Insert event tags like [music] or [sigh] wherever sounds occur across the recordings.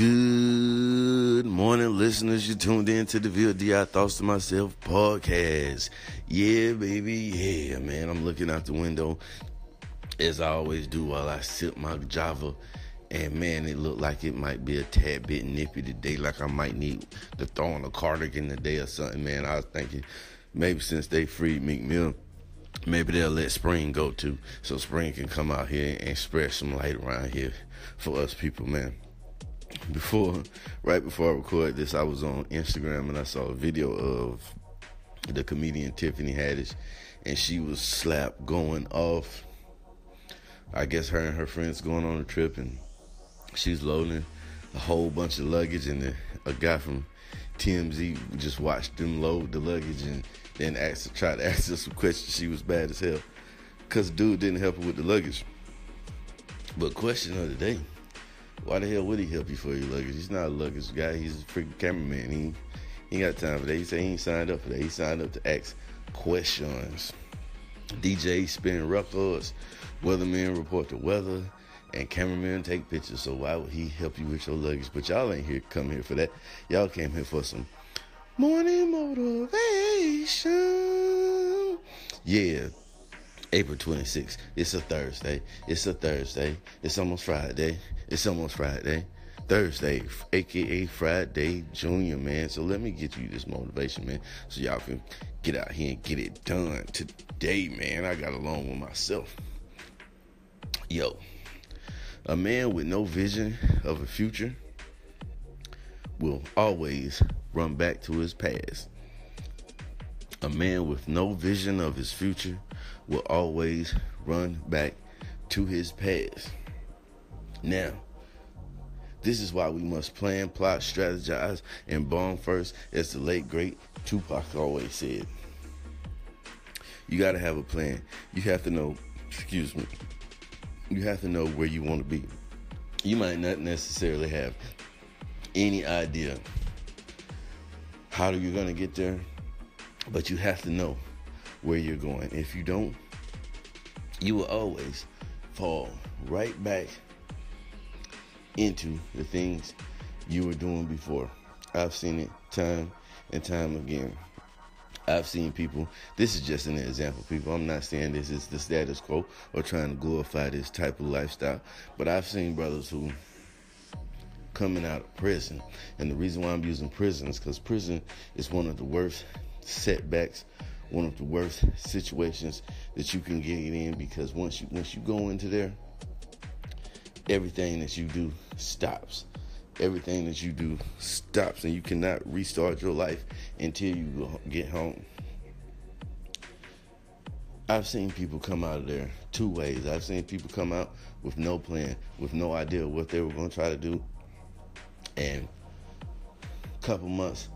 Good morning, listeners. You tuned in to the VLDI Thoughts to Myself podcast. Yeah, baby. Yeah, man. I'm looking out the window as I always do while I sip my Java. And man, it looked like it might be a tad bit nippy today. Like I might need to throw on a cardigan today or something, man. I was thinking maybe since they freed Meek Mill, maybe they'll let spring go too. So spring can come out here and spread some light around here for us people, man before, right before I recorded this, I was on Instagram and I saw a video of the comedian Tiffany Haddish, and she was slapped going off. I guess her and her friends going on a trip, and she's loading a whole bunch of luggage, and the, a guy from TMZ just watched them load the luggage and then asked, tried to [laughs] ask her some questions. She was bad as hell because dude didn't help her with the luggage. But question of the day why the hell would he help you for your luggage? He's not a luggage guy. He's a freaking cameraman. He, he ain't got time for that. He said he ain't signed up for that. He signed up to ask questions. DJ spin records, weathermen report the weather, and cameramen take pictures. So why would he help you with your luggage? But y'all ain't here come here for that. Y'all came here for some morning motivation. Yeah, April 26th. It's a Thursday. It's a Thursday. It's almost Friday. It's almost Friday. Thursday, aka Friday Junior, man. So let me get you this motivation, man, so y'all can get out here and get it done today, man. I got along with myself. Yo, a man with no vision of a future will always run back to his past. A man with no vision of his future will always run back to his past. Now, this is why we must plan, plot, strategize, and bomb first, as the late great Tupac always said. You got to have a plan. You have to know, excuse me, you have to know where you want to be. You might not necessarily have any idea how you're going to get there, but you have to know where you're going. If you don't, you will always fall right back into the things you were doing before. I've seen it time and time again. I've seen people, this is just an example, people. I'm not saying this is the status quo or trying to glorify this type of lifestyle, but I've seen brothers who coming out of prison. And the reason why I'm using prison is because prison is one of the worst setbacks one of the worst situations that you can get in because once you once you go into there, everything that you do stops. Everything that you do stops, and you cannot restart your life until you get home. I've seen people come out of there two ways. I've seen people come out with no plan, with no idea what they were going to try to do, and a couple months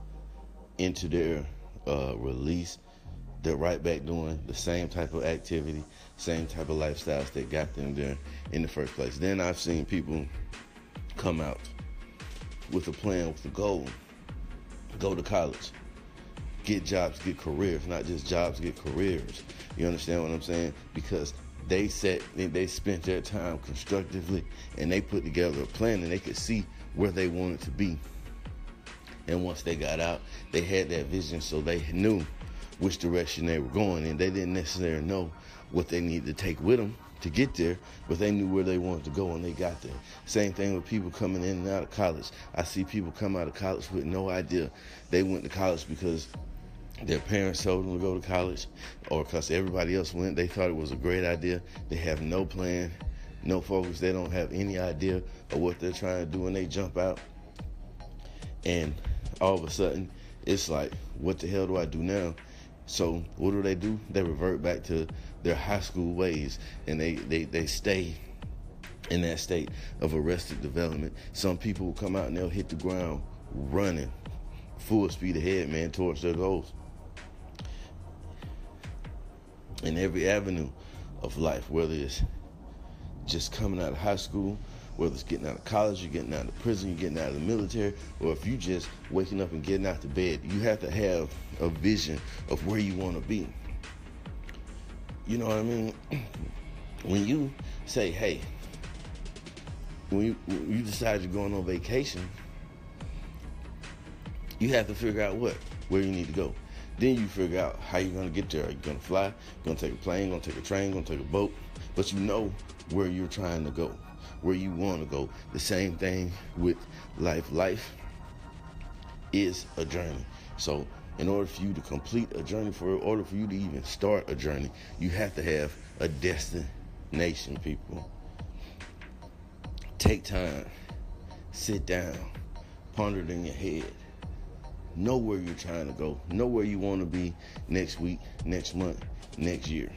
into their uh, release, they're right back doing the same type of activity, same type of lifestyles that got them there in the first place. Then I've seen people come out with a plan, with a goal, go to college, get jobs, get careers, not just jobs, get careers. You understand what I'm saying? Because they set, they spent their time constructively and they put together a plan and they could see where they wanted to be. And once they got out, they had that vision so they knew which direction they were going, and they didn't necessarily know what they needed to take with them to get there, but they knew where they wanted to go and they got there. Same thing with people coming in and out of college. I see people come out of college with no idea they went to college because their parents told them to go to college or because everybody else went. They thought it was a great idea. They have no plan, no focus. They don't have any idea of what they're trying to do and they jump out. And all of a sudden, it's like, what the hell do I do now? So what do they do? They revert back to their high school ways and they, they, they stay in that state of arrested development. Some people will come out and they'll hit the ground running full speed ahead, man, towards their goals. In every avenue of life, whether it's just coming out of high school, whether it's getting out of college, you're getting out of prison, you're getting out of the military, or if you just waking up and getting out of bed, you have to have a vision of where you want to be. You know what I mean? [clears throat] When you say, hey, when you, when you decide you're going on vacation, you have to figure out what where you need to go. Then you figure out how you're gonna get there. Are you gonna fly? You're gonna take a plane? Gonna take a train? Gonna take a boat? But you know where you're trying to go, where you want to go. The same thing with life. Life is a journey. So in order for you to complete a journey, for in order for you to even start a journey, you have to have a destination, people. Take time, sit down, ponder it in your head. Know where you're trying to go. Know where you want to be next week, next month, next year.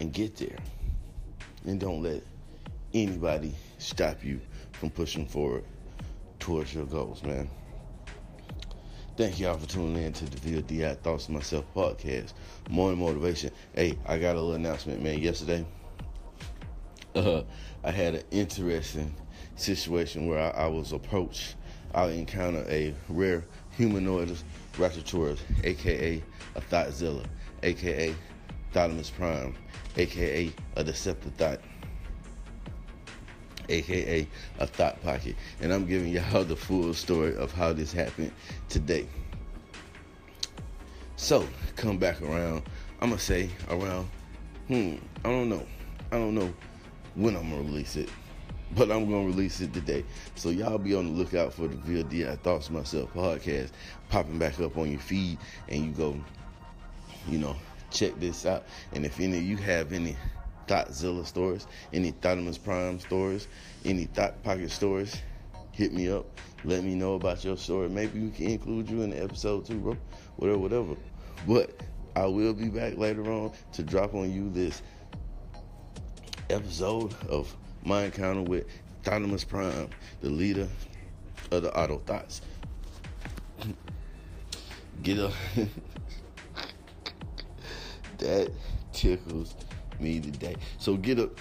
And get there. And don't let anybody stop you from pushing forward towards your goals, man. Thank y'all for tuning in to the VODI Thoughts Myself podcast. More motivation. Hey, I got a little announcement, man. Yesterday, uh, I had an interesting situation where I, I was approached. I encountered a rare humanoid Ratatosaurus, aka a Thoughtzilla, aka Thalamus Prime, aka a Deceptive Thought, aka a thought pocket. And I'm giving y'all the full story of how this happened today. So, come back around. I'm gonna say around, hmm, I don't know. I don't know when I'm gonna release it, but I'm gonna release it today. So y'all be on the lookout for the VLD Thoughts Myself podcast popping back up on your feed, and you go, you know, check this out. And if any of you have any Thoughtzilla stories, any Thottimus Prime stories, any Thought Pocket stories, hit me up. Let me know about your story. Maybe we can include you in the episode too, bro. Whatever, whatever. But I will be back later on to drop on you this episode of my encounter with Thottimus Prime, the leader of the Auto Thoughts. Get up. [laughs] that tickles me today. So get up.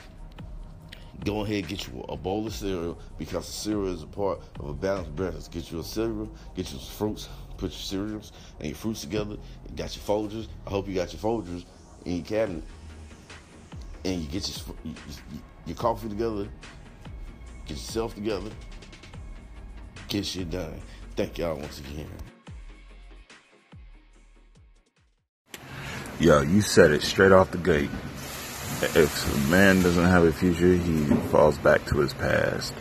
Go ahead, get you a bowl of cereal because cereal is a part of a balanced breakfast. Get you a cereal, get you some fruits, put your cereals and your fruits together. You got your Folgers. I hope you got your Folgers in your cabinet. And you get your, your coffee together, get yourself together, get shit done. Thank y'all once again. Yo, you said it straight off the gate if a man doesn't have a future, he falls back to his past.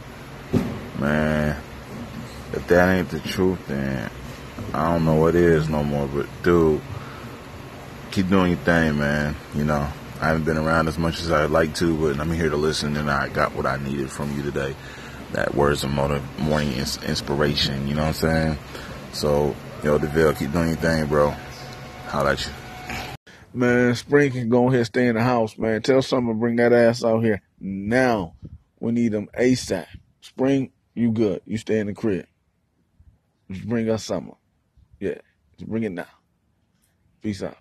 Man, if that ain't the truth, then I don't know what is no more. But dude, keep doing your thing, man. You know, I haven't been around as much as I'd like to, but I'm here to listen, and I got what I needed from you today. That words of motive, morning inspiration. You know what I'm saying? So, yo, Deville, keep doing your thing, bro. How at you. Man, Spring can go ahead and stay in the house, man. Tell to bring that ass out here now. We need them ASAP. Spring, you good. You stay in the crib. Just bring us summer. Yeah. Just bring it now. Peace out.